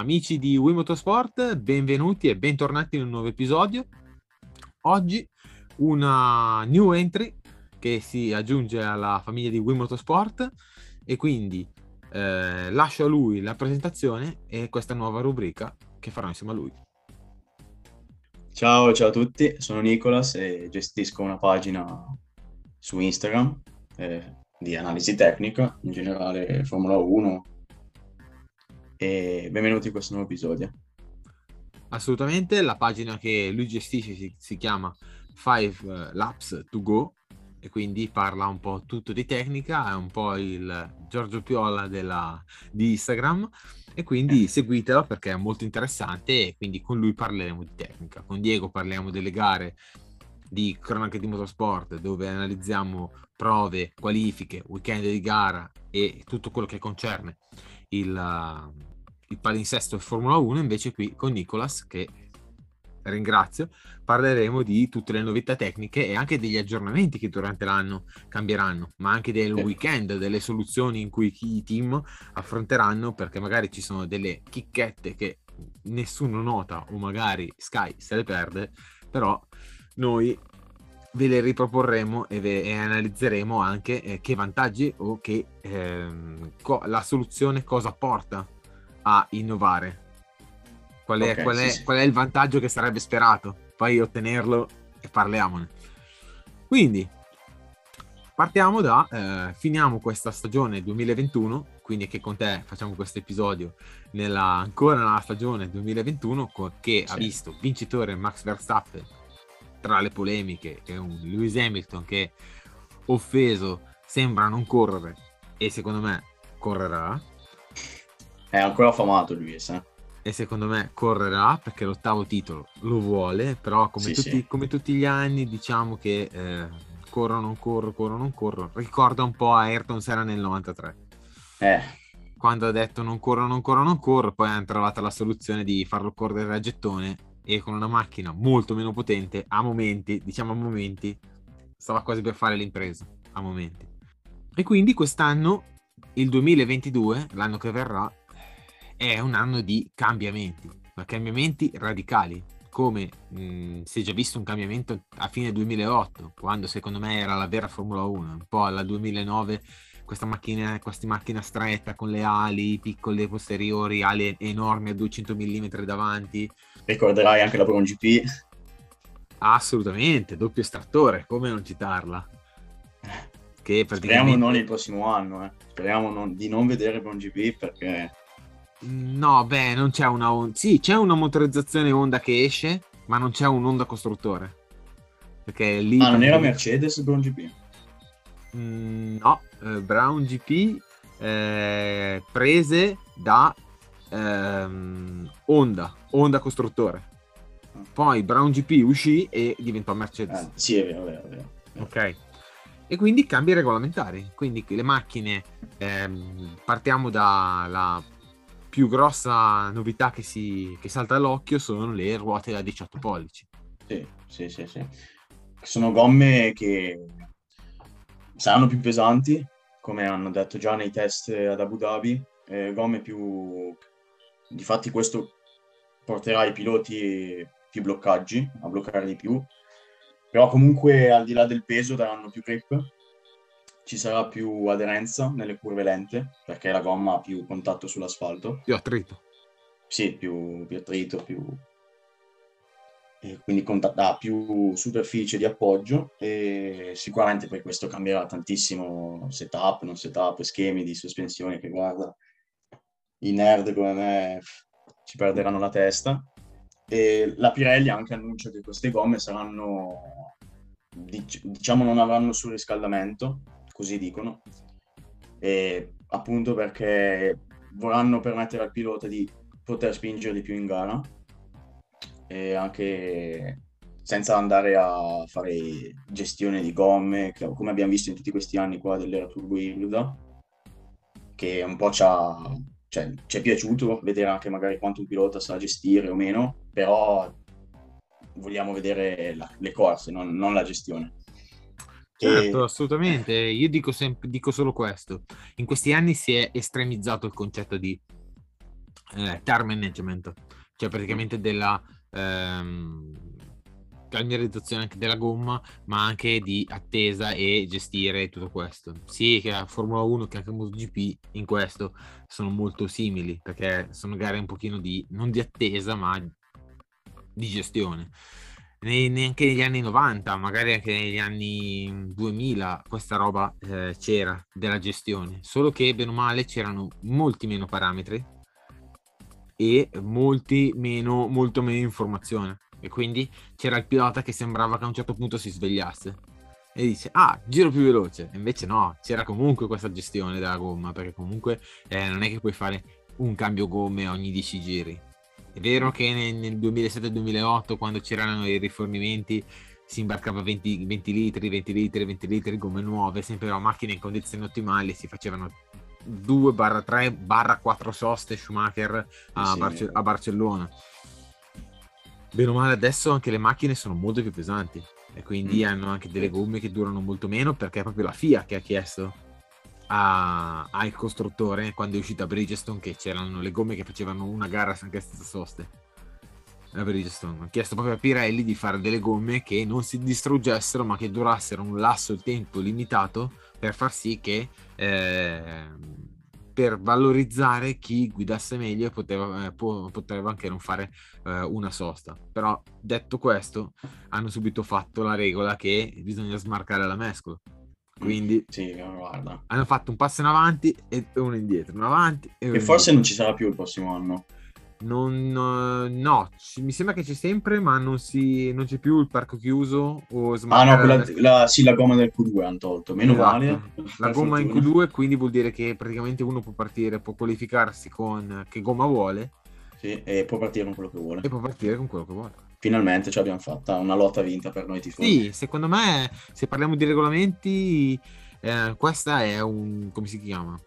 Amici di Wii Motorsport, benvenuti e bentornati in un nuovo episodio. Oggi una new entry che si aggiunge alla famiglia di Wii Motorsport e quindi eh, lascio a lui la presentazione e questa nuova rubrica che farò insieme a lui. Ciao, ciao a tutti, sono Nicolas e gestisco una pagina su Instagram eh, di analisi tecnica, in generale Formula 1 e benvenuti in questo nuovo episodio. Assolutamente, la pagina che lui gestisce si, si chiama 5 Laps to Go e quindi parla un po' tutto di tecnica, è un po' il Giorgio Piola della, di Instagram e quindi seguitelo perché è molto interessante e quindi con lui parleremo di tecnica. Con Diego parliamo delle gare di cronache di motorsport dove analizziamo prove, qualifiche, weekend di gara e tutto quello che concerne il, il palinsesto e Formula 1 invece qui con Nicolas che ringrazio parleremo di tutte le novità tecniche e anche degli aggiornamenti che durante l'anno cambieranno ma anche del Sì. weekend delle soluzioni in cui i team affronteranno perché magari ci sono delle chicchette che nessuno nota o magari Sky se le perde però noi ve le riproporremo e, ve- e analizzeremo anche eh, che vantaggi o che ehm, co- la soluzione cosa porta a innovare. Qual è, Ok, qual, sì, è, sì. qual è il vantaggio che sarebbe sperato? Poi ottenerlo e parliamone. Quindi partiamo da eh, finiamo questa stagione 2021, quindi che con te facciamo questo episodio nella, ancora nella stagione 2021 co- che ha Sì. visto vincitore Max Verstappen tra le polemiche e un Lewis Hamilton che offeso sembra non correre e secondo me correrà È ancora affamato lui, eh? e secondo me correrà perché l'ottavo titolo lo vuole però come, Sì, tutti, sì. come tutti gli anni diciamo che eh, corro non corro corro non corro ricorda un po' a Ayrton Senna nel 93 Eh, quando ha detto non corro, non corro, non corro, poi hanno trovato la soluzione di farlo correre a gettone e con una macchina molto meno potente, a momenti, diciamo a momenti, stava quasi per fare l'impresa, a momenti. E quindi quest'anno, il 2022, l'anno che verrà, è un anno di cambiamenti, ma cambiamenti radicali, come mh, si è già visto un cambiamento a fine 2008, quando secondo me era la vera Formula 1, un po' alla 2009 questa macchina, questa macchina stretta con le ali piccole posteriori, ali enormi a 200 mm davanti. ricorderai anche la Brown GP. Assolutamente, doppio estrattore, come non citarla? Che Speriamo praticamente... non il prossimo anno, eh. Speriamo non- di non vedere Brown GP perché No, beh, non c'è una... on- Sì, c'è una motorizzazione Honda che esce, ma non c'è un Honda costruttore. Perché lì... Ah, non era Mercedes Brown GP? Mm, no, eh, Brown GP eh, prese da ehm, Honda, Honda costruttore. Poi Brown GP uscì e diventò Mercedes. Eh, sì, è vero, è vero, è vero. Ok. E quindi cambi regolamentari. Quindi le macchine, ehm, partiamo dalla più grossa novità che, si, che salta all'occhio, sono le ruote da 18 pollici. Sì, sì, sì, sì. Sono gomme che saranno più pesanti, come hanno detto già nei test ad Abu Dhabi, eh, gomme più... Difatti questo porterà i piloti più bloccaggi, a bloccare di più, però comunque al di là del peso daranno più grip, ci sarà più aderenza nelle curve lente, perché la gomma ha più contatto sull'asfalto. Più attrito. Sì, più, più attrito, più... e quindi conta- ha più superficie di appoggio e sicuramente poi questo cambierà tantissimo setup, non setup, schemi di sospensione che guarda, i nerd come me ci perderanno la testa. E la Pirelli anche annuncia che queste gomme saranno, dic- diciamo, non avranno surriscaldamento, così dicono, e appunto perché vorranno permettere al pilota di poter spingere di più in gara e anche senza andare a fare gestione di gomme, come abbiamo visto in tutti questi anni qua dell'era turbo ibrida, che un po' ci ha, cioè, ci è piaciuto vedere anche magari quanto un pilota sa gestire o meno, però vogliamo vedere la- le corse, non, non la gestione. Certo, E- assolutamente. Io dico, sempre, dico solo questo. In questi anni si è estremizzato il concetto di eh, tire management, cioè praticamente della ehm, calmierazione anche della gomma, ma anche di attesa e gestire tutto questo. Sì, che la Formula 1 che anche MotoGP in questo sono molto simili, perché sono gare un pochino di, non di attesa, ma di gestione. Ne- neanche negli anni 90, magari anche negli anni 2000, questa roba eh, c'era della gestione, solo che bene o male c'erano molti meno parametri e molti meno, molto meno informazione. E quindi c'era il pilota che sembrava che a un certo punto si svegliasse e dice: Ah, giro più veloce. Invece no, c'era comunque questa gestione della gomma, perché comunque eh, non è che puoi fare un cambio gomme ogni 10 giri. È vero che nel, nel 2007-2008, quando c'erano i rifornimenti, si imbarcava 20, 20 litri, 20 litri, 20 litri, gomme nuove, sempre però macchine in condizioni ottimali, si facevano 2-3-4 soste Schumacher a, Sì. Barce- a Barcellona. Bene o male adesso anche le macchine sono molto più pesanti e quindi Mm. hanno anche delle gomme che durano molto meno perché è proprio la FIA che ha chiesto a- al costruttore quando è uscita Bridgestone che c'erano le gomme che facevano una gara anche senza soste. A Bridgestone. Ha chiesto proprio a Pirelli di fare delle gomme che non si distruggessero ma che durassero un lasso di tempo limitato per far sì che ehm, per valorizzare chi guidasse meglio e poteva, eh, po- poteva anche non fare eh, una sosta. Però detto questo hanno subito fatto la regola che bisogna smarcare la mescola quindi Sì, guarda. hanno fatto un passo in avanti e uno indietro, un avanti e E forse indietro. non ci sarà più il prossimo anno. Non, eh, no, ci- mi sembra che c'è sempre, ma non, si, non c'è più il parco chiuso o Ah no, la- quella, la, sì, la gomma del Q2 hanno tolto, meno Esatto. male. La gomma in fortuna. Q2, quindi vuol dire che praticamente uno può partire, può qualificarsi con che gomma vuole Sì, e può partire con quello che vuole. e può partire con quello che vuole. Finalmente ce l'abbiamo fatta, una lotta vinta per noi tifosi. Sì, secondo me, se parliamo di regolamenti, eh, questa è un, come si chiama?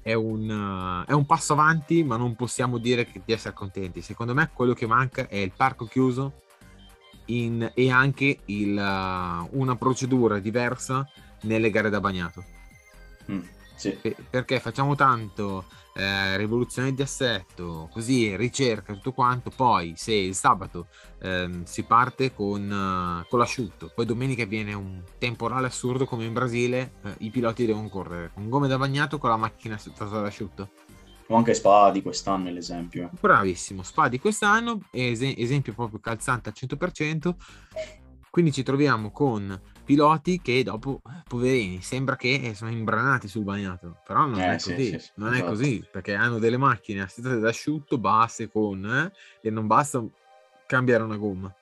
È un, eh, è un passo avanti, ma non possiamo dire che- di essere contenti. Secondo me quello che manca è il parco chiuso in- e anche il, eh, una procedura diversa nelle gare da bagnato. Mm, sì. Pe- Perché facciamo tanto eh, rivoluzione di assetto, così ricerca, tutto quanto. Poi, se il sabato ehm, si parte con, eh, con l'asciutto, poi domenica viene un temporale assurdo come in Brasile, eh, i piloti devono correre con gomme da bagnato con la macchina stata all'asciutto. O anche Spa di quest'anno è l'esempio. Bravissimo, Spa di quest'anno, es- esempio proprio calzante al 100%. Quindi ci troviamo con piloti che dopo, eh, poverini, sembra che sono imbranati sul bagnato, però non Eh, è sì, così, sì, sì, non è esatto. così, perché hanno delle macchine assetate d'asciutto basse con, eh, e non basta cambiare una gomma.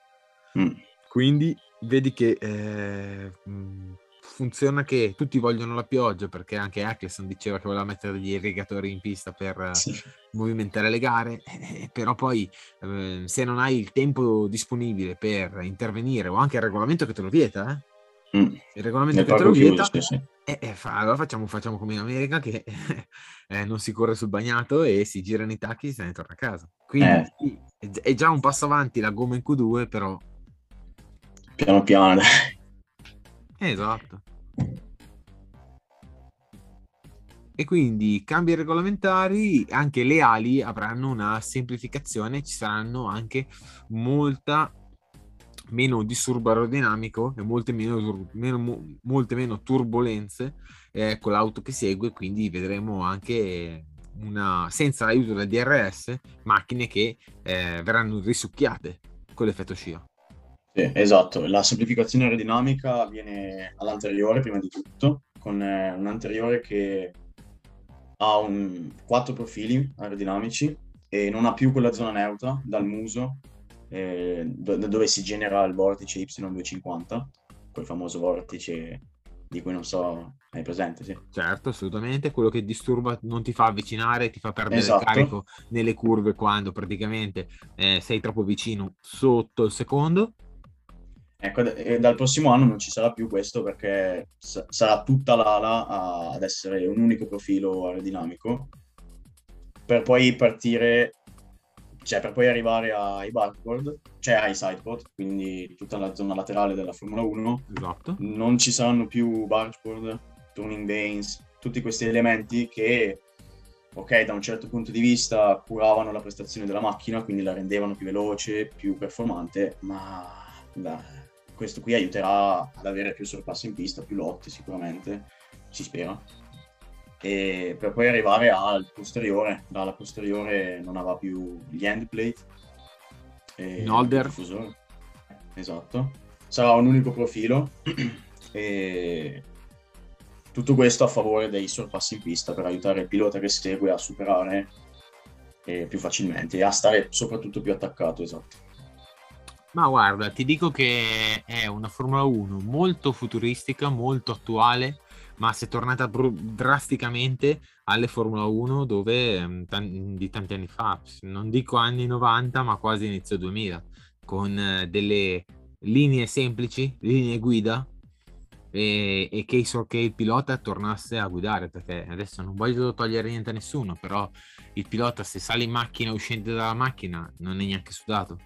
Mm, Quindi vedi che eh, mh, funziona che tutti vogliono la pioggia, perché anche Eccleston diceva che voleva mettere degli irrigatori in pista per eh, sì. movimentare le gare, eh, però poi eh, se non hai il tempo disponibile per intervenire o anche il regolamento che te lo vieta, eh, Mm, il regolamento che te lo vieta, sì, sì. eh, eh, fa- allora facciamo, facciamo come in America che eh, non si corre sul bagnato e si girano i tacchi e se ne torna a casa. Quindi Eh. è, gi- è già un passo avanti la gomma in Q2, però Piano piano, esatto. E quindi cambi regolamentari, anche le ali avranno una semplificazione, ci saranno anche molta meno disturbo aerodinamico e molte meno, meno- mo- molte meno turbulenze eh, con l'auto che segue, quindi vedremo anche una, senza l'aiuto del DRS, macchine che eh, verranno risucchiate con l'effetto scia. Sì, esatto, la semplificazione aerodinamica avviene all'anteriore prima di tutto, con eh, un anteriore che ha un, quattro profili aerodinamici e non ha più quella zona neutra dal muso eh, do- dove si genera il vortice Y250, quel famoso vortice di cui non so, hai presente, sì. Certo, assolutamente. Quello che disturba non ti fa avvicinare, ti fa perdere Esatto. il carico nelle curve quando praticamente eh, sei troppo vicino sotto il secondo. Ecco, d- e dal prossimo anno non ci sarà più questo perché sa- sarà tutta l'ala a- ad essere un unico profilo aerodinamico per poi partire, cioè per poi arrivare ai backboard, cioè ai sideboard, quindi tutta la zona laterale della Formula 1. Esatto. Non ci saranno più bargeboard, turning vanes, tutti questi elementi che, ok, da un certo punto di vista curavano la prestazione della macchina, quindi la rendevano più veloce, più performante, ma la- questo qui aiuterà ad avere più sorpassi in pista, più lotte sicuramente, si spera. E per poi arrivare al posteriore, dalla posteriore non avrà più gli end plate, diffusore. Esatto. Sarà un unico profilo e tutto questo a favore dei sorpassi in pista per aiutare il pilota che segue a superare eh, più facilmente e a stare soprattutto più attaccato, esatto. Ma guarda, ti dico che è una Formula 1 molto futuristica, molto attuale, ma si è tornata bru- drasticamente alle Formula 1 dove ehm, tan- di tanti anni fa, non dico anni 90, ma quasi inizio 2000, con eh, delle linee semplici, linee guida e, e che, so- che il pilota tornasse a guidare, perché adesso non voglio togliere niente a nessuno, però il pilota se sale in macchina o scende dalla macchina non è neanche sudato.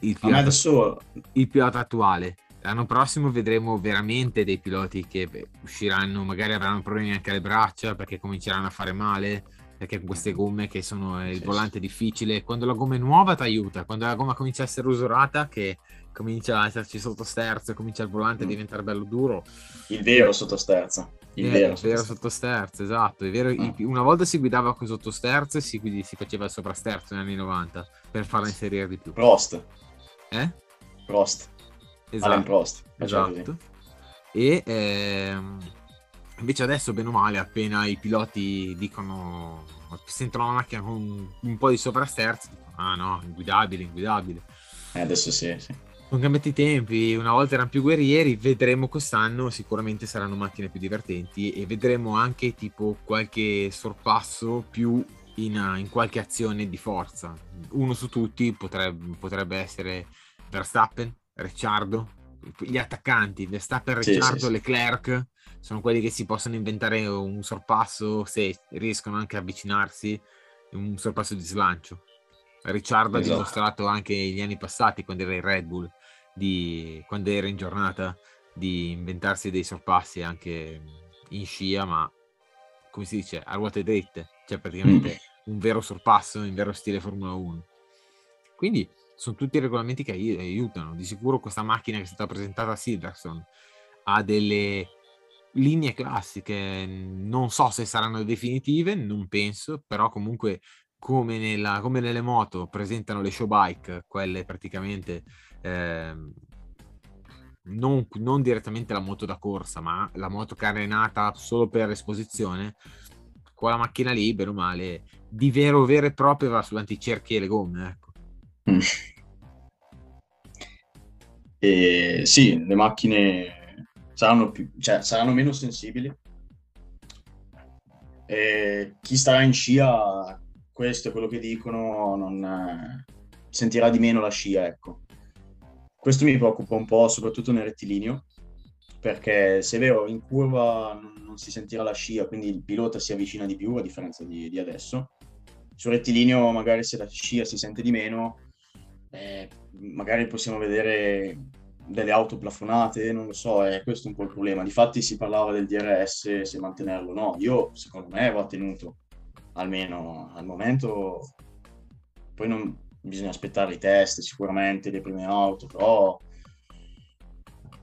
Il pilota, adesso il pilota attuale. L'anno prossimo vedremo veramente dei piloti che beh, usciranno, magari avranno problemi anche alle braccia perché cominceranno a fare male, perché con queste gomme che sono il Sì, volante è difficile. Quando la gomma è nuova ti aiuta, quando la gomma comincia a essere usurata, che comincia a esserci sottosterzo, comincia il volante a Mm. diventare bello duro, il vero sottosterzo, il eh, vero, vero sottosterzo. esatto. È vero, Ah. il- una volta si guidava con sottosterzo e si, quindi si faceva il soprasterzo negli anni 90 per farla inserire di più. Prost, Eh? Prost, Alain Prost. faceva così. Esatto. E ehm, invece adesso, bene o male, appena i piloti dicono, sentono la macchina con un po' di sovrasterzo, dicono, ah no, inguidabile, inguidabile. Eh, adesso sì, sì. Sono cambiati i tempi, una volta erano più guerrieri, vedremo quest'anno, sicuramente saranno macchine più divertenti e vedremo anche tipo qualche sorpasso più in, in qualche azione di forza. Uno su tutti potrebbe, potrebbe essere Verstappen, Ricciardo, gli attaccanti, Verstappen, Sì, Ricciardo, sì, sì. Leclerc, sono quelli che si possono inventare un sorpasso se riescono anche a avvicinarsi, un sorpasso di slancio. Ricciardo ha Esatto. dimostrato anche negli anni passati, quando era in Red Bull, di, quando era in giornata, di inventarsi dei sorpassi anche in scia, ma come si dice, a ruote dritte, cioè praticamente un vero sorpasso in vero stile Formula 1. Quindi sono tutti regolamenti che ai- aiutano. Di sicuro questa macchina che è stata presentata a Silverstone ha delle linee classiche, non so se saranno definitive, non penso, però comunque come, nella- come nelle moto presentano le show bike, quelle praticamente ehm, non, non direttamente la moto da corsa, ma la moto carenata solo per esposizione, quella macchina lì, bene o male, di vero vero e proprio va sull'anticerchi e le gomme, ecco. E sì, le macchine saranno, più, cioè, saranno meno sensibili. E chi starà in scia, questo è quello che dicono, non sentirà di meno la scia, ecco. Questo mi preoccupa un po', soprattutto nel rettilineo, perché se è vero, in curva non si sentirà la scia, quindi il pilota si avvicina di più, a differenza di, di adesso. Sul rettilineo, magari se la scia si sente di meno, eh, magari possiamo vedere delle auto plafonate, non lo so, è questo un po' il problema. Difatti si parlava del DRS, se mantenerlo o no. Io, secondo me, va tenuto, almeno al momento. Poi non bisogna aspettare i test, sicuramente, le prime auto, però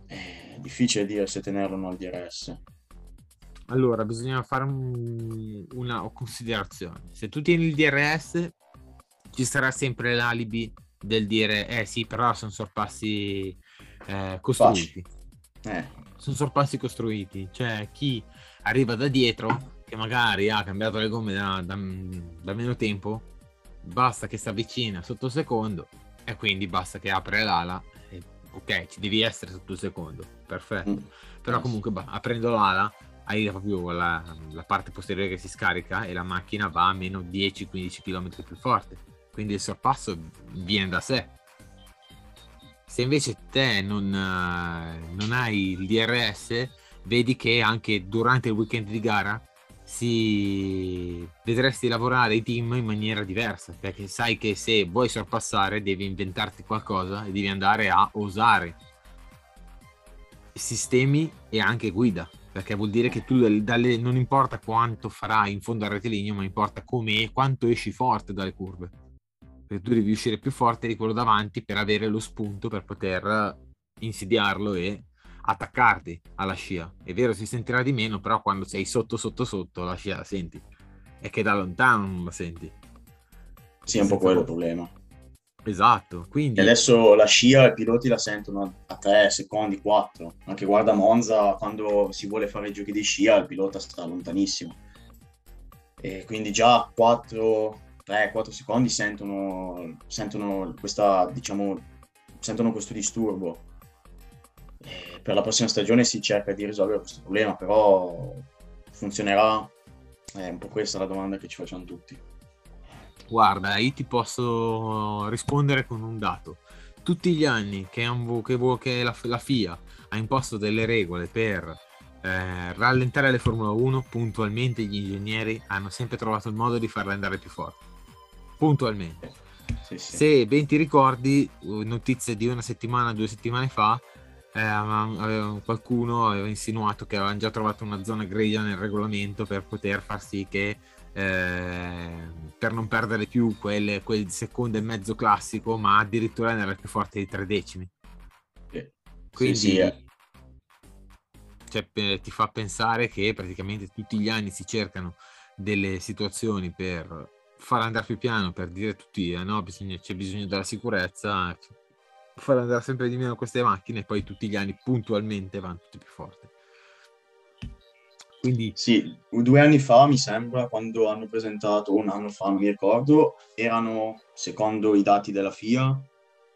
è difficile dire se tenerlo o no il DRS. Allora, bisogna fare un- una considerazione. Se tu tieni il DRS, ci sarà sempre l'alibi del dire, eh sì, però sono sorpassi eh, costruiti. Eh, Sono sorpassi costruiti. Cioè, chi arriva da dietro, che magari ha cambiato le gomme da, da- da meno tempo, basta che si avvicina sotto il secondo e quindi basta che apre l'ala. E, ok, ci devi essere sotto il secondo, perfetto. Mm. Però comunque ba- aprendo l'ala hai proprio la, la parte posteriore che si scarica e la macchina va a meno 10-15 km più forte. Quindi il sorpasso viene da sé. Se invece te non, eh, non hai il DRS, vedi che anche durante il weekend di gara si vedresti lavorare i team in maniera diversa perché sai che se vuoi sorpassare devi inventarti qualcosa e devi andare a osare sistemi e anche guida perché vuol dire che tu dal- dalle- non importa quanto farai in fondo al rettilineo ma importa come e quanto esci forte dalle curve perché tu devi uscire più forte di quello davanti per avere lo spunto per poter insidiarlo e attaccarti alla scia. È vero, si sentirà di meno, però quando sei sotto, sotto, sotto, la scia la senti. È che da lontano non la senti. Sì, è un po' quello il problema. Esatto, quindi E adesso la scia i piloti la sentono a 3 secondi, 4. Anche guarda Monza, quando si vuole fare i giochi di scia, il pilota sta lontanissimo. E quindi già 4, 3, 4 secondi sentono, sentono questa, diciamo, sentono questo disturbo. E per la prossima stagione si cerca di risolvere questo problema, però funzionerà? È un po' questa la domanda che ci facciamo tutti. guarda, io ti posso rispondere con un dato. Tutti gli anni che, han- che che la, la FIA ha imposto delle regole per eh, rallentare le Formula 1, puntualmente gli ingegneri hanno sempre trovato il modo di farle andare più forti. Puntualmente. Sì, sì. Se ben ti ricordi, uh, notizie di una settimana, due settimane fa, eh, qualcuno aveva insinuato che avevano già trovato una zona grigia nel regolamento per poter far sì che, eh, per non perdere più quel, quel secondo e mezzo classico, ma addirittura andare più forte di tre decimi. Sì. Quindi Sì, sì, eh. cioè, ti fa pensare che praticamente tutti gli anni si cercano delle situazioni per far andare più piano, per dire tutti, eh, no, bisogna- c'è bisogno della sicurezza, far andare sempre di meno queste macchine e poi tutti gli anni puntualmente vanno tutti più forti. Quindi Sì, due anni fa mi sembra, quando hanno presentato, un anno fa, non mi ricordo, erano, secondo i dati della FIA,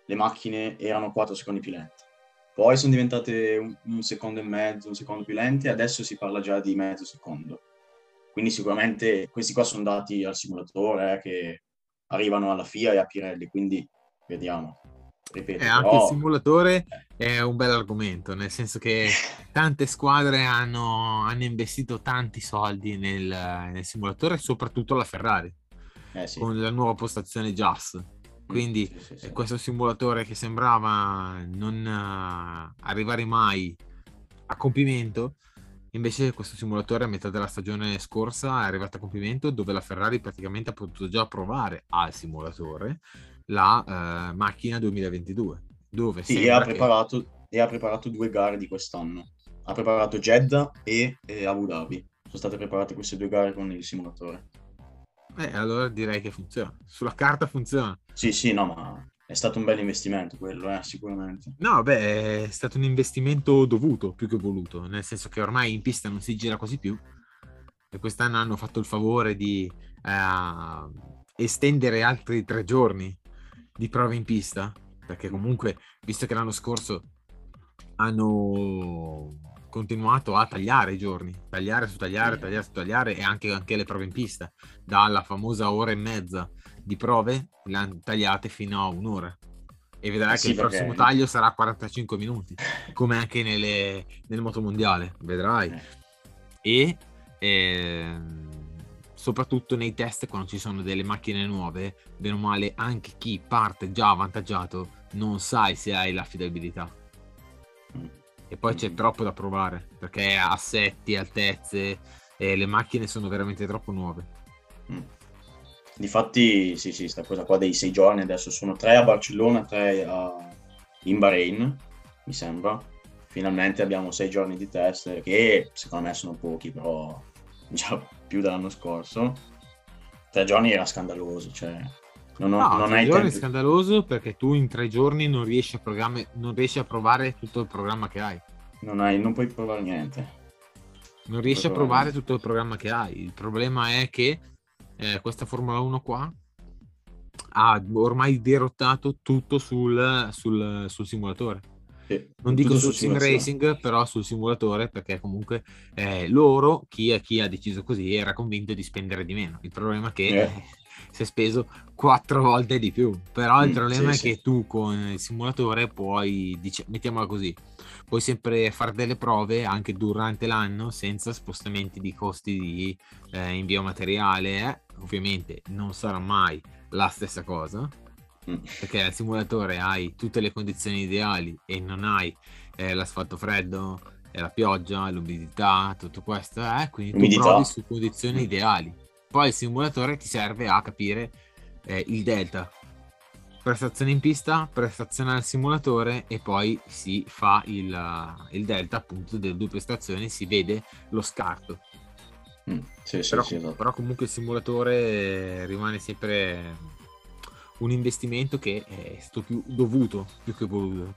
le macchine erano 4 secondi più lente. Poi sono diventate un, un secondo e mezzo, un secondo più lente, adesso si parla già di mezzo secondo. Quindi sicuramente questi qua sono dati al simulatore eh, che arrivano alla FIA e a Pirelli, quindi vediamo. Ripeto, eh, anche però- il simulatore è un bel argomento, nel senso che tante squadre hanno, hanno investito tanti soldi nel, nel simulatore, soprattutto la Ferrari, eh, sì. con la nuova postazione JAS. Quindi Sì, sì, sì. Questo simulatore che sembrava non eh, arrivare mai a compimento, invece questo simulatore a metà della stagione scorsa è arrivato a compimento dove la Ferrari praticamente ha potuto già provare al simulatore la eh, macchina 2022, dove Sì, e ha, che- preparato, e ha preparato due gare di quest'anno. Ha preparato Jeddah e, e Abu Dhabi. Sono state preparate queste due gare con il simulatore. Eh, allora direi che funziona. Sulla carta funziona. Sì, sì, no, ma è stato un bel investimento quello, eh, sicuramente. No, beh, è stato un investimento dovuto più che voluto, nel senso che ormai in pista non si gira quasi più e quest'anno hanno fatto il favore di eh, estendere altri tre giorni di prove in pista, perché comunque, visto che l'anno scorso hanno continuato a tagliare i giorni, tagliare su tagliare, tagliare su tagliare e anche, anche le prove in pista, dalla famosa ora e mezza di prove, le hanno tagliate fino a un'ora. E vedrai Eh che sì, il perché- prossimo taglio sarà 45 minuti, come anche nelle, nel motomondiale, vedrai. Eh. E ehm, soprattutto nei test, quando ci sono delle macchine nuove, bene o male, anche chi parte già avvantaggiato non sai se hai l'affidabilità. Mm. E poi c'è Mm. troppo da provare, perché assetti, altezze, e le macchine sono veramente troppo nuove. Difatti, sì, sì, sta cosa qua dei sei giorni adesso sono tre a Barcellona, tre a- in Bahrain, mi sembra. Finalmente abbiamo sei giorni di test, che secondo me sono pochi, però già più dell'anno scorso. Tre giorni era scandaloso, cioè non, ho- No, non tre hai giorni è tempo. scandaloso perché tu in tre giorni non riesci non riesci a provare tutto il programma che hai. non hai- non puoi provare niente. Non riesci a provare tutto il programma che hai. Il problema è che eh, questa Formula 1 qua ha ormai dirottato tutto sul, sul- sul simulatore. Sì, Non dico sul su sim racing, però sul simulatore, perché comunque eh, loro, chi, chi ha deciso così, era convinto di spendere di meno. Il problema è che Eh. eh, si è speso quattro volte di più. Però il Mm, problema sì, è che sì. tu con il simulatore puoi, dice- mettiamola così, puoi sempre fare delle prove anche durante l'anno senza spostamenti di costi di eh, invio materiale. eh. Ovviamente non sarà mai la stessa cosa, Mm. perché al simulatore hai tutte le condizioni ideali e non hai eh, l'asfalto freddo, e la pioggia, l'umidità, tutto questo, eh, quindi tu Umidità. provi su condizioni ideali. Poi il simulatore ti serve a capire eh, il delta. Prestazione in pista, prestazione al simulatore e poi si fa il, il delta appunto delle due prestazioni, si vede lo scarto. Mm, Sì, sì, Però, sì, esatto. però comunque il simulatore rimane sempre un investimento che è stato più dovuto più che voluto.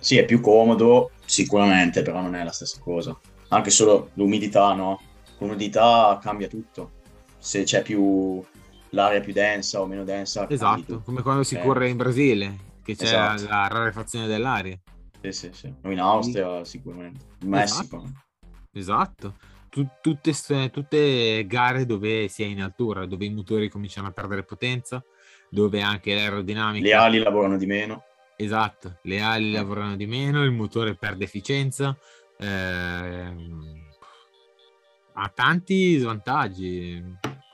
Sì, è più comodo, sicuramente, però non è la stessa cosa. Anche solo l'umidità, no? L'umidità cambia tutto. Se c'è più l'aria più densa o meno densa, Esatto, come quando si Eh, corre in Brasile, che c'è Esatto. la rarefazione dell'aria. Sì, sì, sì. O in Austria, sicuramente. In Messico. Esatto. Esatto. Tu- tutte, tutte gare dove si è in altura, dove i motori cominciano a perdere potenza, dove anche l'aerodinamica... Le ali lavorano di meno. Esatto, le ali lavorano di meno, il motore perde efficienza, ehm, ha tanti svantaggi.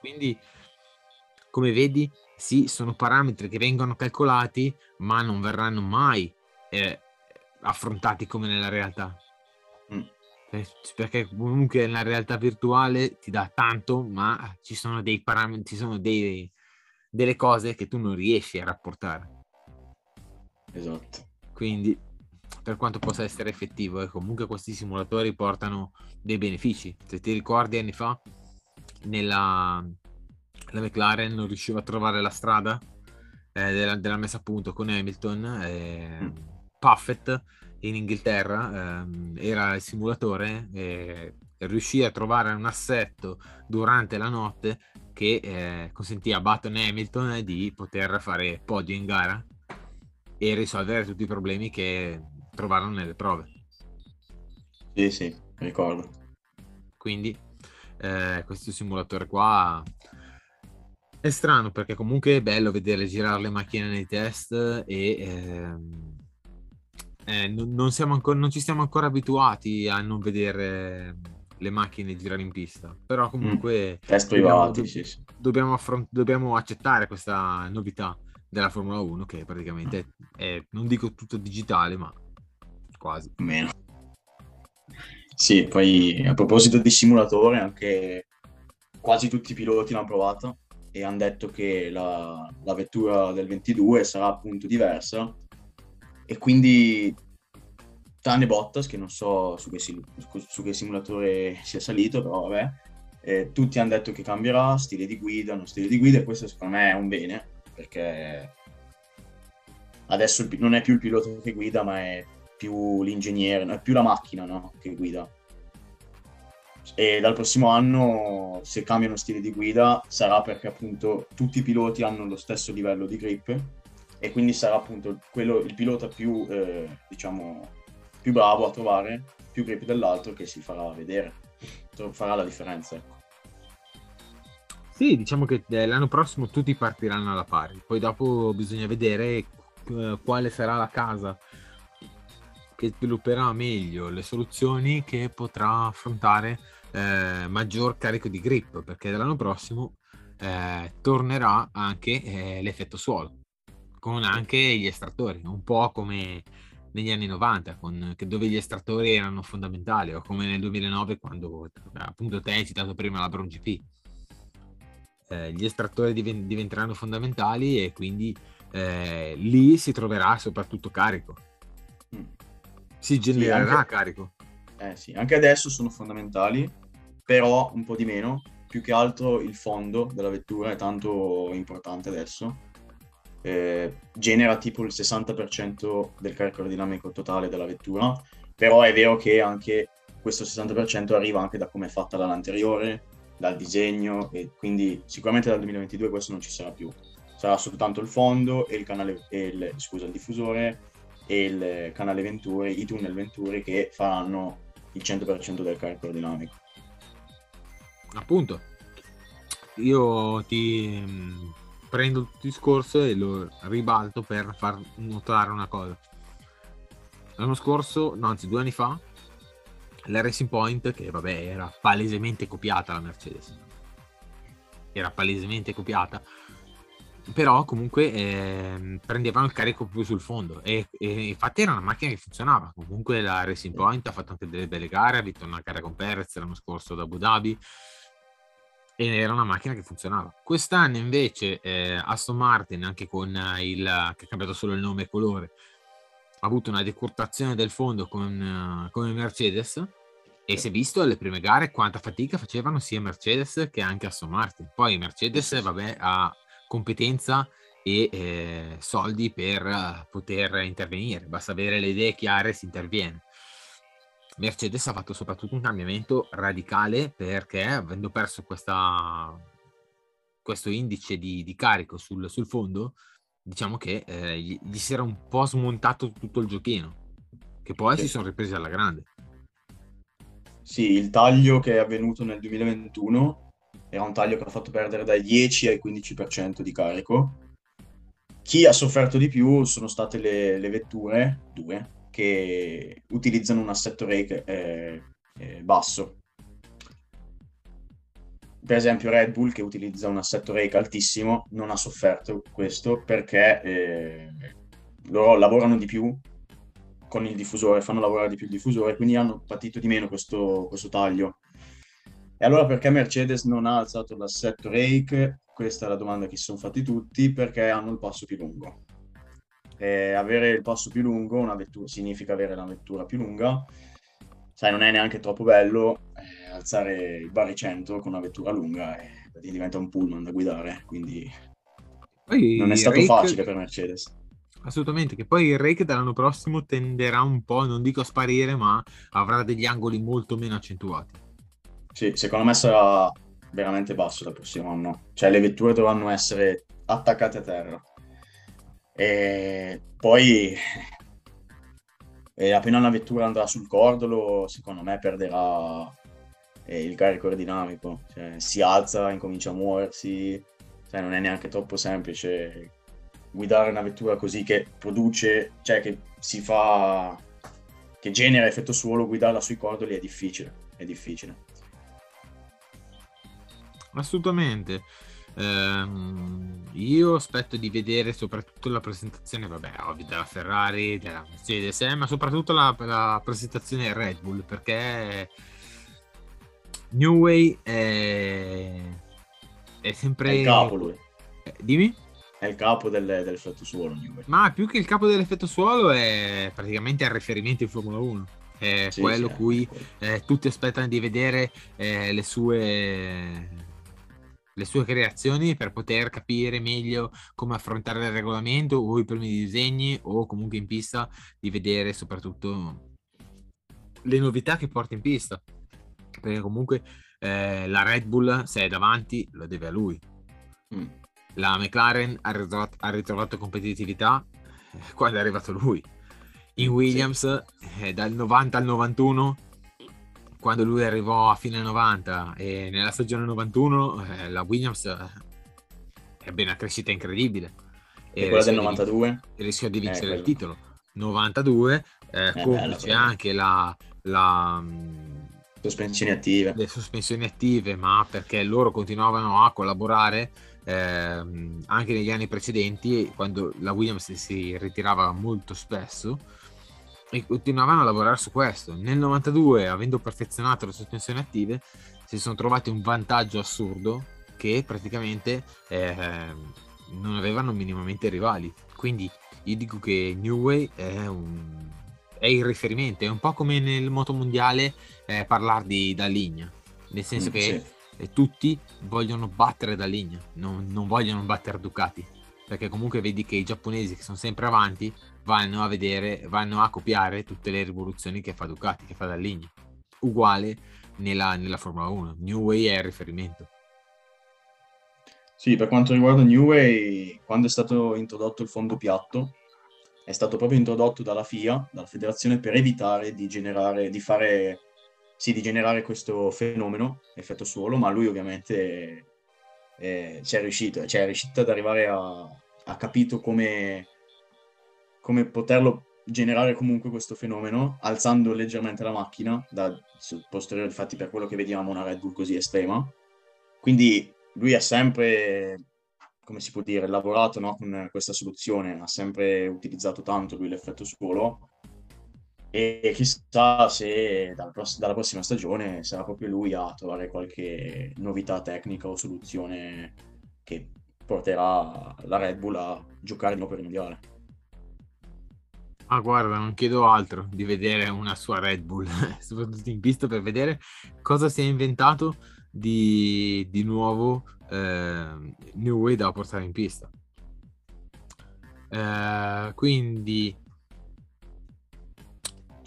Quindi, come vedi, sì, sono parametri che vengono calcolati, ma non verranno mai eh, affrontati come nella realtà. Eh, Perché comunque nella realtà virtuale ti dà tanto, ma ci sono dei parametri, ci sono dei- delle cose che tu non riesci a rapportare. Esatto. Quindi, per quanto possa essere effettivo, eh, comunque questi simulatori portano dei benefici. Se ti ricordi anni fa, nella la McLaren non riusciva a trovare la strada eh, della, della messa a punto con Hamilton. eh, Mm. Puffett in Inghilterra ehm, era il simulatore e riuscì a trovare un assetto durante la notte che eh, consentì a Button e Hamilton di poter fare podio in gara e risolvere tutti i problemi che trovarono nelle prove. Sì, sì, ricordo. Quindi eh, questo simulatore qua è strano perché comunque è bello vedere girare le macchine nei test e ehm, eh, non, ancora, non ci siamo ancora abituati a non vedere le macchine girare in pista. Però comunque Test dobbiamo- privati, sì, sì. dobbiamo, affront- dobbiamo accettare questa novità della Formula 1 che praticamente è, non dico tutto digitale, ma quasi. Meno. Sì, poi a proposito di simulatore, anche quasi tutti i piloti l'hanno provato e hanno detto che la, la vettura del 22 sarà appunto diversa e quindi tranne Bottas che non so su che, su- che simulatore sia salito, però vabbè, eh, tutti hanno detto che cambierà stile di guida, non stile di guida e questo secondo me è un bene perché adesso non è più il pilota che guida ma è più l'ingegnere, è più la macchina no? che guida. E dal prossimo anno, se cambiano stile di guida, sarà perché appunto tutti i piloti hanno lo stesso livello di grip e quindi sarà appunto quello, il pilota più, eh, diciamo, più bravo a trovare più grip dell'altro che si farà vedere, farà la differenza. Ecco. Sì, diciamo che eh, l'anno prossimo tutti partiranno alla pari, poi dopo bisogna vedere eh, quale sarà la casa che svilupperà meglio le soluzioni che potrà affrontare eh, maggior carico di grip, perché l'anno prossimo eh, tornerà anche eh, l'effetto suolo, con anche gli estrattori, un po' come negli anni 90, con- che- dove gli estrattori erano fondamentali, o come nel 2009 quando appunto te hai citato prima la Brown GP eh, gli estrattori diven- diventeranno fondamentali e quindi eh, lì si troverà soprattutto carico. Mm. Si genererà anche- carico. Eh sì, anche adesso sono fondamentali, però un po' di meno. Più che altro il fondo della vettura è tanto importante adesso. Eh, genera tipo il 60% del carico aerodinamico totale della vettura, però è vero che anche questo 60% arriva anche da come è fatta l'anteriore, dal disegno e quindi sicuramente dal 2022 questo non ci sarà più. Sarà soltanto il fondo e il canale, e il, scusa, il diffusore e il canale Venturi, i tunnel Venturi che faranno il 100% del carico aerodinamico. Appunto, io ti mh, prendo il discorso e lo ribalto per far notare una cosa. L'anno scorso, no, anzi due anni fa, la Racing Point, che vabbè era palesemente copiata la Mercedes, era palesemente copiata, però comunque eh, prendevano il carico più sul fondo e, e, infatti era una macchina che funzionava. Comunque la Racing Point ha fatto anche delle belle gare, ha vinto una gara con Perez l'anno scorso da Abu Dhabi e era una macchina che funzionava. Quest'anno invece eh, Aston Martin, anche con il che ha cambiato solo il nome e colore, ha avuto una decurtazione del fondo con, uh, con il Mercedes e si è visto alle prime gare quanta fatica facevano sia Mercedes che anche Aston Martin. Poi Mercedes, vabbè, ha competenza e eh, soldi per uh, poter intervenire, basta avere le idee chiare e si interviene. Mercedes ha fatto soprattutto un cambiamento radicale perché avendo perso questa, questo indice di, di carico sul, sul fondo, diciamo che eh, gli, gli, si era un po' smontato tutto il giochino, che poi sì. si sono ripresi alla grande. Sì, il taglio che è avvenuto nel 2021 era un taglio che ha fatto perdere dal 10 al 15% di carico. Chi ha sofferto di più sono state le, le vetture, due, che utilizzano un assetto rake eh, eh, basso, per esempio Red Bull che utilizza un assetto rake altissimo non ha sofferto questo perché eh, loro lavorano di più con il diffusore, fanno lavorare di più il diffusore, quindi hanno patito di meno questo, questo taglio. E allora perché Mercedes non ha alzato l'assetto rake? Questa è la domanda che si sono fatti tutti, perché hanno il passo più lungo. E avere il passo più lungo una vettura, significa avere la vettura più lunga, sai, non è neanche troppo bello eh, alzare il baricentro con una vettura lunga e diventa un pullman da guidare, quindi poi non è stato rake... facile per Mercedes. Assolutamente, che poi il rake dell'anno prossimo tenderà un po', non dico a sparire, ma avrà degli angoli molto meno accentuati. Sì, secondo me sarà veramente basso dal prossimo anno. Cioè le vetture dovranno essere attaccate a terra. E poi e appena una vettura andrà sul cordolo, secondo me perderà eh, il carico aerodinamico. Cioè, si alza, incomincia a muoversi. Cioè, non è neanche troppo semplice guidare una vettura così che produce, cioè che si fa, che genera effetto suolo, guidarla sui cordoli è difficile. È difficile. Assolutamente. Ehm, io aspetto di vedere soprattutto la presentazione, vabbè, ovvio, della Ferrari, della Mercedes, eh, ma soprattutto la, la, presentazione Red Bull, perché New Way è, è sempre... È il capo lui. Eh, dimmi? È il capo del, dell'effetto suolo. Ma più che il capo dell'effetto suolo è praticamente il riferimento in Formula 1. È sì, quello sì, cui eh, tutti aspettano di vedere eh, le sue le sue creazioni per poter capire meglio come affrontare il regolamento o i primi disegni o comunque in pista di vedere soprattutto le novità che porta in pista. Perché comunque eh, la Red Bull se è davanti lo deve a lui. Mm. la McLaren ha ritrovato, ha ritrovato competitività eh, quando è arrivato lui. In Williams eh, dal 90 al 91 quando lui arrivò a fine 90 e nella stagione 91 eh, la Williams eh, ebbe una crescita incredibile. E, e quella del 92? Di, rischiò di vincere eh, il titolo. 92, eh, complice anche la, la mm, sospensioni attive. Le sospensioni attive, ma perché loro continuavano a collaborare eh, anche negli anni precedenti, quando la Williams si ritirava molto spesso e continuavano a lavorare su questo. Nel 92, avendo perfezionato le sospensioni attive, si sono trovati un vantaggio assurdo che praticamente eh, non avevano minimamente rivali. Quindi io dico che New Way è, un, è il riferimento, è un po' come nel moto mondiale eh, parlare di da linea, nel senso mm, che sì. tutti vogliono battere da linea, non, non vogliono battere Ducati, perché comunque vedi che i giapponesi che sono sempre avanti vanno a vedere, vanno a copiare tutte le rivoluzioni che fa Ducati, che fa Dall'Igna. Uguale nella, nella Formula 1. New Way è il riferimento. Sì, per quanto riguarda New Way, quando è stato introdotto il fondo piatto, è stato proprio introdotto dalla FIA, dalla federazione, per evitare di generare, di fare, sì, di generare questo fenomeno, effetto suolo, ma lui ovviamente eh, ci è riuscito, cioè è riuscito ad arrivare a, ha capito come, come poterlo generare comunque questo fenomeno, alzando leggermente la macchina, da posteriore, infatti per quello che vediamo una Red Bull così estrema. Quindi lui ha sempre, come si può dire, lavorato no, con questa soluzione, ha sempre utilizzato tanto lui l'effetto suolo e chissà se dalla, pross- dalla prossima stagione sarà proprio lui a trovare qualche novità tecnica o soluzione che porterà la Red Bull a giocare il per il mondiale. Ah, guarda, non chiedo altro di vedere una sua Red Bull, soprattutto in pista per vedere cosa si è inventato di, di nuovo eh, New Way da portare in pista. Eh, quindi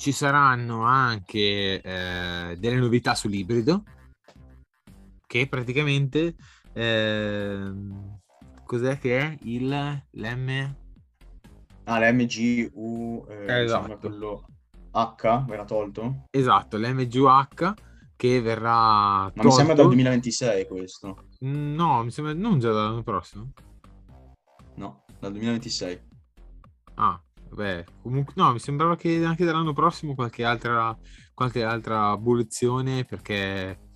ci saranno anche eh, delle novità sull'ibrido che praticamente eh, cos'è che è il l'M Ah, l'MGU, eh, Esatto. quello H, verrà tolto? esatto l'MGUH che verrà Ma mi sembra dal tolto- 2026 questo. no mi sembra non già dall'anno prossimo No, dal 2026. ah beh comunque no mi sembrava che anche dall'anno prossimo qualche altra qualche altra abolizione perché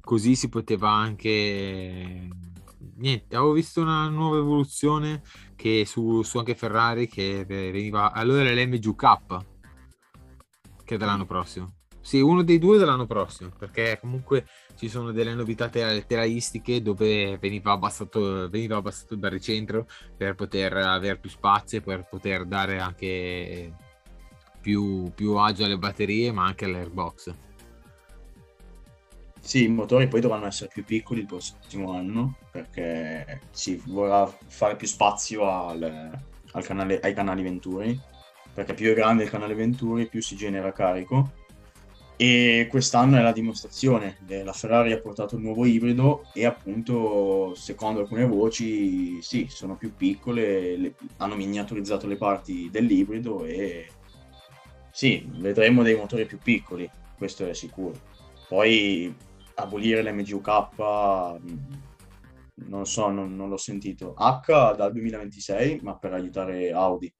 così si poteva anche niente avevo visto una nuova evoluzione che su, su anche Ferrari che veniva allora l'MGK che è dell'anno prossimo sì uno dei due dell'anno prossimo perché comunque ci sono delle novità telaistiche dove veniva abbassato, veniva abbassato il baricentro per poter avere più spazio per poter dare anche più, più agio alle batterie ma anche all'airbox Sì, i motori poi dovranno essere più piccoli il prossimo anno perché si vorrà fare più spazio al, al canale, ai canali Venturi perché più è grande il canale Venturi più si genera carico e quest'anno è la dimostrazione. Eh, La Ferrari ha portato il nuovo ibrido e appunto secondo alcune voci sì, sono più piccole, le- hanno miniaturizzato le parti dell'ibrido e sì, vedremo dei motori più piccoli, questo è sicuro. Poi abolire l'MGUK, mh, non so, non, non l'ho sentito. H dal 2026, ma per aiutare Audi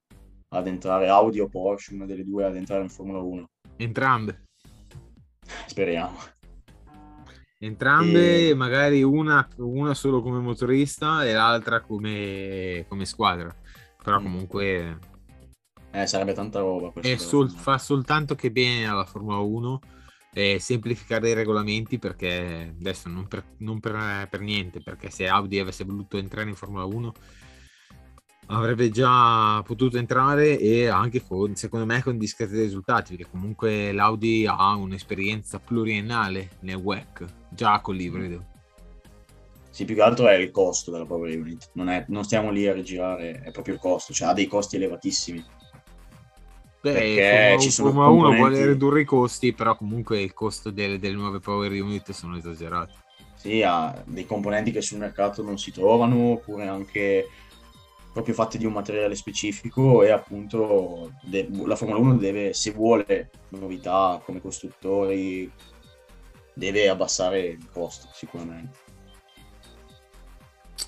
ad entrare, Audi o Porsche, una delle due ad entrare in Formula 1. entrambe Speriamo. entrambe E- magari una, una solo come motorista e l'altra come, come squadra però Mm. comunque Eh, sarebbe tanta roba sol- fa soltanto che bene alla Formula 1 e semplificare i regolamenti perché adesso non, per, non per- per niente perché se Audi avesse voluto entrare in Formula 1 avrebbe già potuto entrare e anche con, secondo me con discreti risultati perché comunque l'Audi ha un'esperienza pluriennale nel WEC già con l'ibrido uno. Sì, più che altro è il costo della Power Unit. Non, è- non stiamo lì a rigirare, è proprio il costo, cioè ha dei costi elevatissimi. Beh, Perché ci sono Formula 1 vuole componenti- ridurre i costi però comunque il costo delle, delle nuove Power Unit sono esagerati Sì, ha dei componenti che sul mercato non si trovano, oppure anche proprio fatti di un materiale specifico e appunto de- la Formula 1 deve, se vuole novità come costruttori, deve abbassare il costo sicuramente.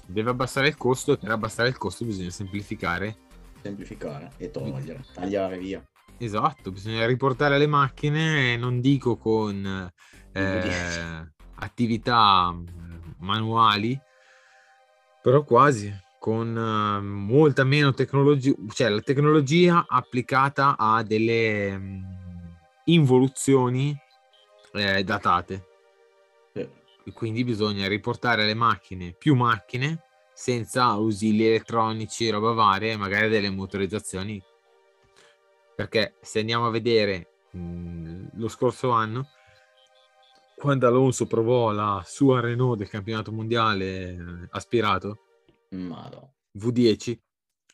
deve abbassare il costo e per abbassare il costo bisogna semplificare Semplificare e togliere, tagliare via. esatto bisogna riportare le macchine non dico con eh, attività eh, manuali però quasi con eh, molta meno tecnologia cioè la tecnologia applicata a delle mm, involuzioni eh, datate Sì. quindi bisogna riportare le macchine, più macchine, senza ausili elettronici, roba varia, magari delle motorizzazioni. Perché se andiamo a vedere mh, lo scorso anno, quando Alonso provò la sua Renault del campionato mondiale eh, aspirato, Madò. V10,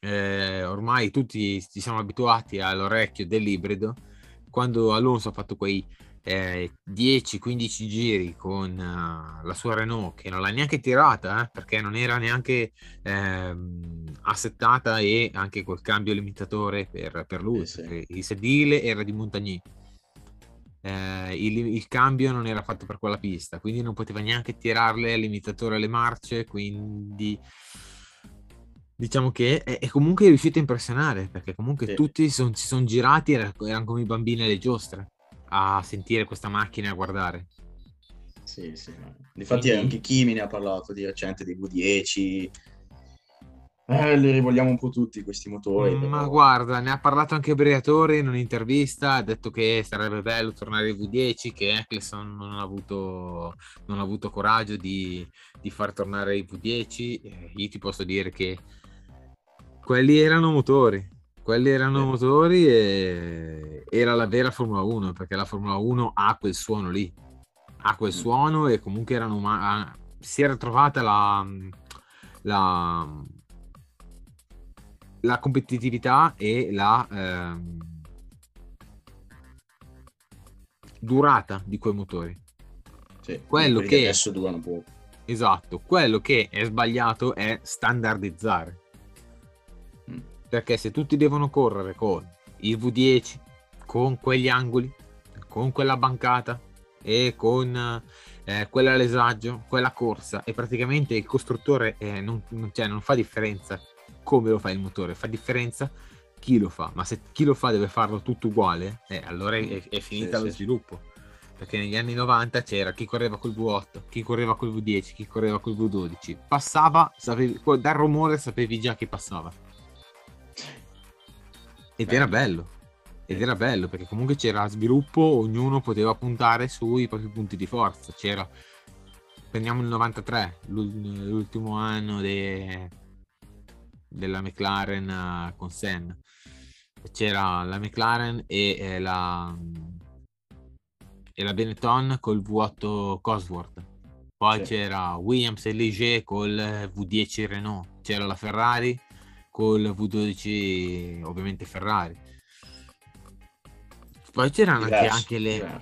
eh, ormai tutti ci siamo abituati all'orecchio dell'ibrido. Quando Alonso ha fatto quei eh, 10-15 giri con eh, la sua Renault che non l'ha neanche tirata eh, perché non era neanche ehm, assettata e anche col cambio limitatore per, per lui Eh sì. il sedile era di Montagny Eh, il, il cambio non era fatto per quella pista quindi non poteva neanche tirarle al limitatore alle marce quindi diciamo che è, è comunque riuscito a impressionare perché comunque Sì. tutti son- si sono girati era- erano come i bambini alle giostre a sentire questa macchina e a guardare Sì, sì. Difatti Quindi- anche Kimi ne ha parlato di recente dei V10. Eh, li rivogliamo un po' tutti questi motori. Ma però- guarda, ne ha parlato anche Briatore in un'intervista, ha detto che sarebbe bello tornare ai V10, che Eccleston non ha avuto, non ha avuto coraggio di, di far tornare i V10. Eh, io ti posso dire che quelli erano motori, quelli erano Sì. motori e era la vera Formula 1, perché la Formula 1 ha quel suono lì, ha quel Mm. suono e comunque erano ah, si era trovata la, la, la competitività e la ehm, durata di quei motori. Sì, quello che- adesso durano poco. Esatto, quello che è sbagliato è standardizzare. Mm. Perché se tutti devono correre con il V10, con quegli angoli, con quella bancata e con eh, quell'alesaggio, quella corsa, e praticamente il costruttore eh, non, non- cioè, non fa differenza come lo fa il motore, fa differenza chi lo fa. Ma se chi lo fa deve farlo tutto uguale, eh, allora è, è finita Sì, lo sì. sviluppo. Perché negli anni 90 c'era chi correva col V8, chi correva col V10, chi correva col V12. Passava, sapevi, dal rumore sapevi già chi passava. Ed Bello. era bello. Ed era bello perché comunque c'era sviluppo, ognuno poteva puntare sui propri punti di forza. C'era, prendiamo il 93, l'ul- l'ultimo anno de- della McLaren eh, con Senna. C'era la McLaren e eh, la, e la Benetton col V8 Cosworth. Poi Sì. c'era Williams e Ligier col eh, V10 Renault. C'era la Ferrari col V12 ovviamente Ferrari. Poi c'erano anche, anche le,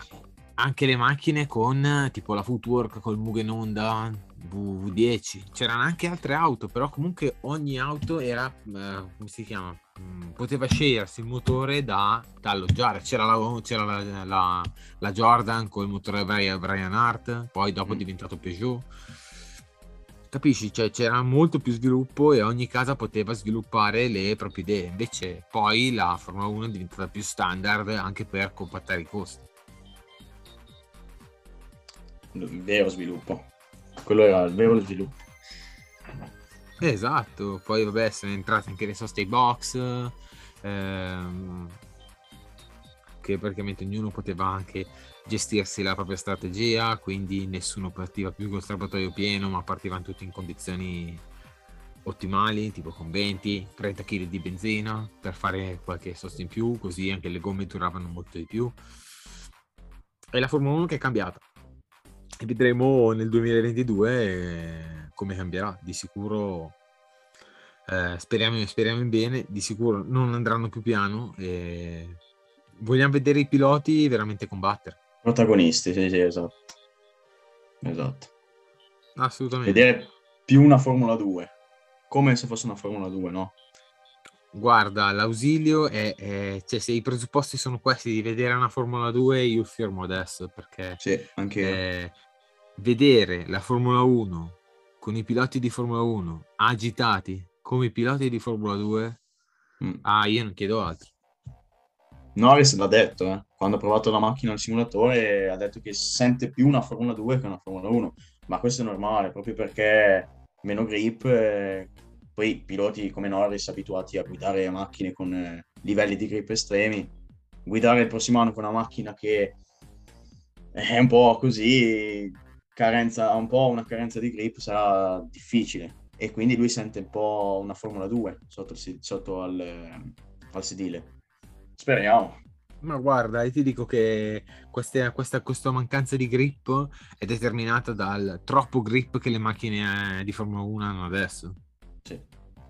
anche le macchine con tipo la Footwork col Mugen Honda V10 c'erano anche altre auto però comunque ogni auto era eh, come si chiama? Mm, poteva scegliersi il motore da, da alloggiare. C'era, la, c'era la, la- la Jordan col motore Brian, Hart poi dopo è Mm. diventato Peugeot. Capisci? Cioè, c'era molto più sviluppo e ogni casa poteva sviluppare le proprie idee. Invece poi la Formula 1 è diventata più standard anche per compattare i costi. Il vero sviluppo. Quello era il vero sviluppo. Esatto, poi vabbè sono entrate anche le soste box, ehm, che praticamente ognuno poteva anche gestirsi la propria strategia, quindi nessuno partiva più col serbatoio pieno, ma partivano tutti in condizioni ottimali, tipo con 20-30 kg di benzina per fare qualche sosta in più, così anche le gomme duravano molto di più. E la Formula 1 che è cambiata. Vedremo nel 2022 eh, come cambierà. Di sicuro eh, speriamo, speriamo in bene. Di sicuro non andranno più piano. E vogliamo vedere i piloti veramente combattere. Protagonisti, sì, sì, esatto. Esatto. Assolutamente. Vedere più una Formula 2. Come se fosse una Formula 2, no? Guarda, l'ausilio è, è- cioè, se i presupposti sono questi di vedere una Formula 2, io firmo adesso perché Sì, anche io. Vedere la Formula 1 con i piloti di Formula 1 agitati come i piloti di Formula 2, Mm. ah, io non chiedo altro. Norris l'ha detto, eh. Quando ha provato la macchina al simulatore ha detto che sente più una Formula 2 che una Formula 1, ma questo è normale, proprio perché meno grip, eh, poi piloti come Norris abituati a guidare macchine con eh, livelli di grip estremi, guidare il prossimo anno con una macchina che è un po' così, carenza, ha un po' una carenza di grip sarà difficile e quindi lui sente un po' una Formula 2 sotto, sotto al, al sedile. Speriamo. Ma guarda, io ti dico che queste- questa, questa mancanza di grip è determinata dal troppo grip che le macchine eh, di Formula 1 hanno adesso. Sì.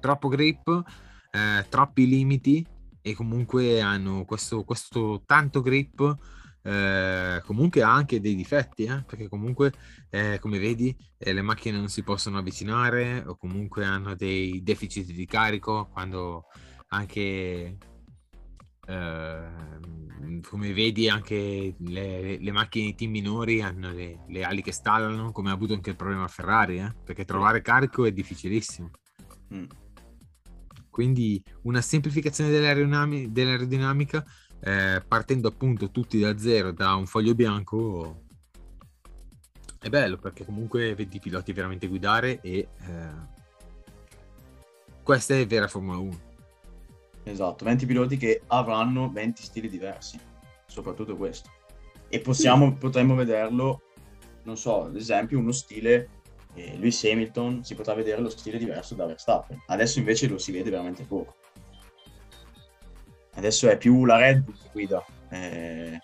Troppo grip, eh, troppi limiti e comunque hanno questo, questo tanto grip eh, comunque ha anche dei difetti, eh, perché comunque, eh, come vedi, eh, le macchine non si possono avvicinare o comunque hanno dei deficit di carico quando anche... ehm, come vedi anche le, le macchine di team minori hanno le, le ali che stallano come ha avuto anche il problema Ferrari eh, perché trovare carico è difficilissimo Mm. quindi una semplificazione dell'aerodinami- dell'aerodinamica eh, partendo appunto tutti da zero da un foglio bianco è bello perché comunque vedi i piloti veramente guidare e eh, questa è vera Formula 1 Esatto, 20 piloti che avranno 20 stili diversi, soprattutto questo. E possiamo, potremmo vederlo, non so, ad esempio uno stile, eh, Lewis Hamilton, si potrà vedere lo stile diverso da Verstappen. Adesso invece lo si vede veramente poco. Adesso è più la Red Bull che guida. eh,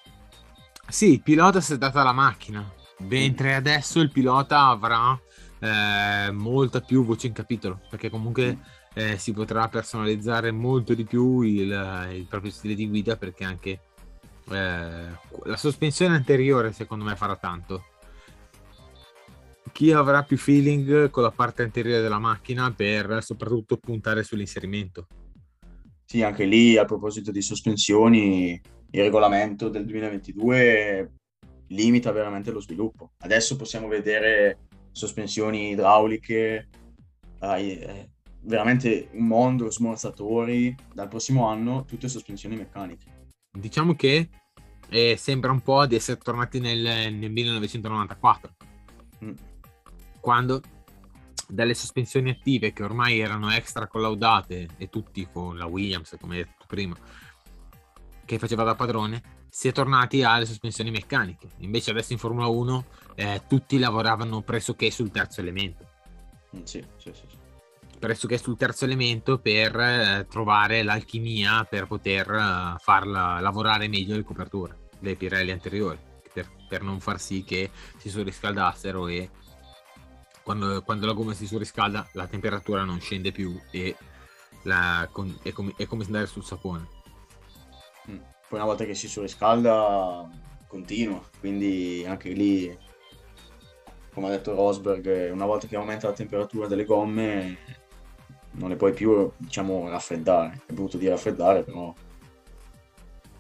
Sì, il pilota si è data la macchina, mentre adesso il pilota avrà eh, molta più voce in capitolo, perché comunque eh, si potrà personalizzare molto di più il, il proprio stile di guida, perché anche eh, la sospensione anteriore secondo me farà tanto. Chi avrà più feeling con la parte anteriore della macchina per soprattutto puntare sull'inserimento. Sì, anche lì a proposito di sospensioni, il regolamento del 2022 limita veramente lo sviluppo. Adesso possiamo vedere sospensioni idrauliche, hai, eh, veramente un mondo, smorzatori. Dal prossimo anno tutte sospensioni meccaniche. Diciamo che eh, sembra un po' di essere tornati nel, nel 1994, Mm. quando dalle sospensioni attive che ormai erano extra collaudate e tutti con la Williams, come detto prima, che faceva da padrone, si è tornati alle sospensioni meccaniche. Invece adesso in Formula 1 eh, tutti lavoravano pressoché sul terzo elemento. Mm, Sì, sì, sì. sì. pressoché sul terzo elemento per eh, trovare l'alchimia per poter eh, farla lavorare meglio le coperture, le Pirelli anteriori, per, per non far sì che si surriscaldassero e quando, quando la gomma si surriscalda la temperatura non scende più e la- con- è, come, è come andare sul sapone. Mm. Poi una volta che si surriscalda continua, quindi anche lì, come ha detto Rosberg, una volta che aumenta la temperatura delle gomme non le puoi più, diciamo, raffreddare. È brutto dire raffreddare, però...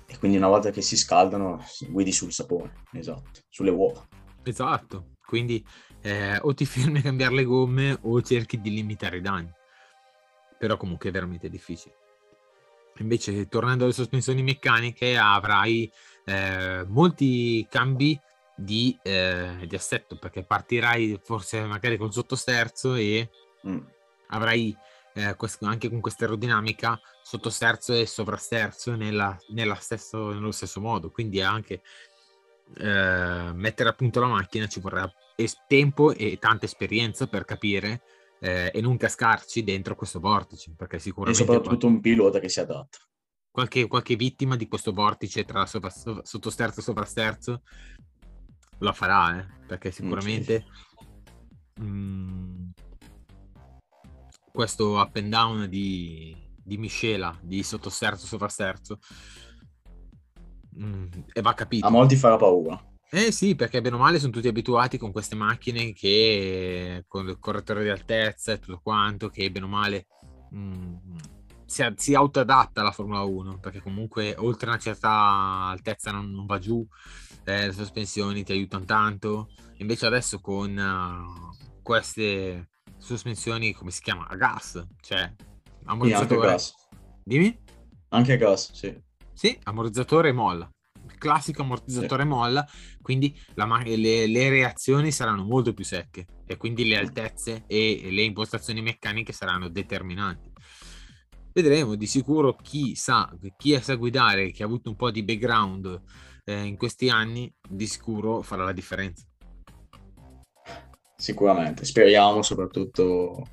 E quindi una volta che si scaldano, guidi sul sapone, esatto, sulle uova. Esatto, quindi eh, o ti fermi a cambiare le gomme o cerchi di limitare i danni. Però comunque è veramente difficile. Invece, tornando alle sospensioni meccaniche, avrai eh, molti cambi di, eh, di assetto, perché partirai forse magari col sottosterzo e Mm. avrai eh, quest- anche con questa aerodinamica sottosterzo e sovrasterzo nella, nella stesso, nello stesso modo. Quindi anche eh, mettere a punto la macchina ci vorrà es- tempo e tanta esperienza per capire eh, e non cascarci dentro questo vortice, perché E sicuramente soprattutto un pilota che si adatta. qualche, qualche vittima di questo vortice tra sopra- so- sottosterzo e sovrasterzo la farà, eh, perché sicuramente mm, questo up and down di, di miscela di sottosterzo e sovrasterzo mm, e va capito. A molti farà paura. Eh sì, perché bene o male sono tutti abituati con queste macchine che con il correttore di altezza e tutto quanto, che bene o male mm, si, a- si autoadatta alla Formula 1, perché comunque oltre una certa altezza non, non va giù, eh, le sospensioni ti aiutano tanto. Invece adesso con eh, queste sospensioni, come si chiama? A gas, cioè Sì, anche a ammortizzatore. gas. Dimmi? Anche a gas, sì. Sì, ammortizzatore e molla. Classico ammortizzatore e molla, quindi ma- le, le reazioni saranno molto più secche e quindi le altezze e le impostazioni meccaniche saranno determinanti. Vedremo, di sicuro chi sa, chi sa guidare, chi ha avuto un po' di background eh, in questi anni, di sicuro farà la differenza. Sicuramente, speriamo soprattutto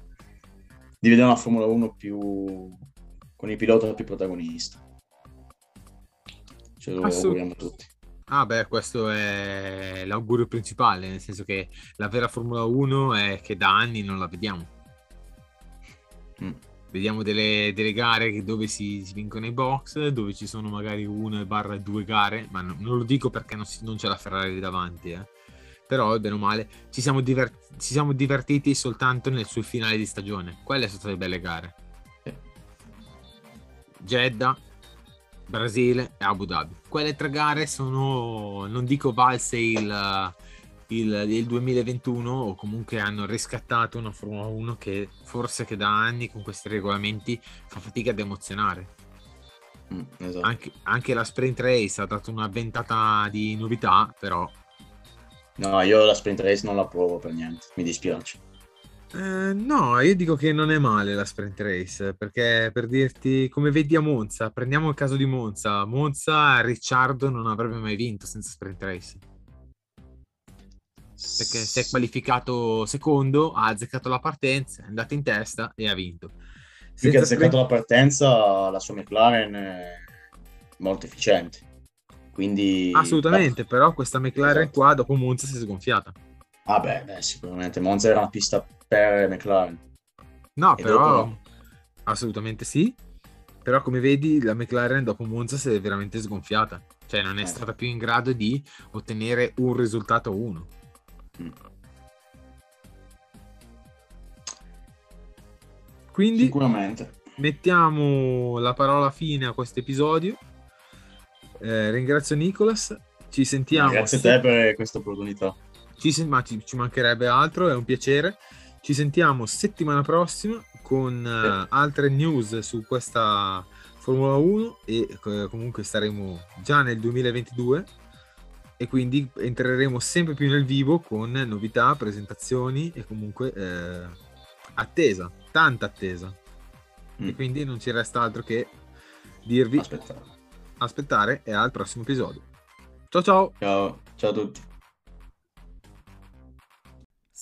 di vedere una Formula 1 più con il pilota più protagonista. Ce lo Assolut- auguriamo tutti. Ah beh, questo è l'augurio principale, nel senso che la vera Formula 1 è che da anni non la vediamo. Mm. Vediamo delle, delle gare dove si, si vincono i box, dove ci sono magari una barra due gare, ma non, non lo dico perché non, si- non c'è la Ferrari davanti, eh. Però, bene o male, ci siamo, diver- ci siamo divertiti soltanto nel sul finale di stagione. Quelle sono state belle gare. Jeddah, Brasile e Abu Dhabi. Quelle tre gare sono, non dico valse il, il, il 2021 o comunque hanno riscattato una Formula 1 che forse che da anni con questi regolamenti fa fatica ad emozionare. Mm, esatto. Anche, anche la sprint race ha dato una ventata di novità, però No, io la sprint race non la provo per niente, mi dispiace. Eh, no, io dico che non è male la sprint race, perché per dirti, come vedi a Monza, prendiamo il caso di Monza, Monza Ricciardo non avrebbe mai vinto senza sprint race, perché si è qualificato secondo, ha azzeccato la partenza, è andato in testa e ha vinto. Più che ha Senza azzeccato sprint- la partenza, la sua McLaren è molto efficiente. Quindi... Assolutamente, però questa McLaren Esatto. qua dopo Monza si è sgonfiata. Ah beh, beh, sicuramente. Monza era una pista per McLaren. No, E però dopo assolutamente sì. Però come vedi la McLaren dopo Monza si è veramente sgonfiata. Cioè non è Eh. stata più in grado di ottenere un risultato a uno. Mm. Quindi Sicuramente. mettiamo la parola fine a questo episodio. Eh, ringrazio Nicolas. Ci sentiamo. Grazie a te per questa opportunità. Ci, ma ci, ci mancherebbe altro, è un piacere. Ci sentiamo settimana prossima con Sì. altre news su questa Formula 1 e eh, comunque saremo già nel 2022 e quindi entreremo sempre più nel vivo con novità, presentazioni e comunque eh, attesa, tanta attesa. Mm. E quindi non ci resta altro che dirvi Aspetta. aspettare e al prossimo episodio. Ciao ciao! Ciao, ciao a tutti.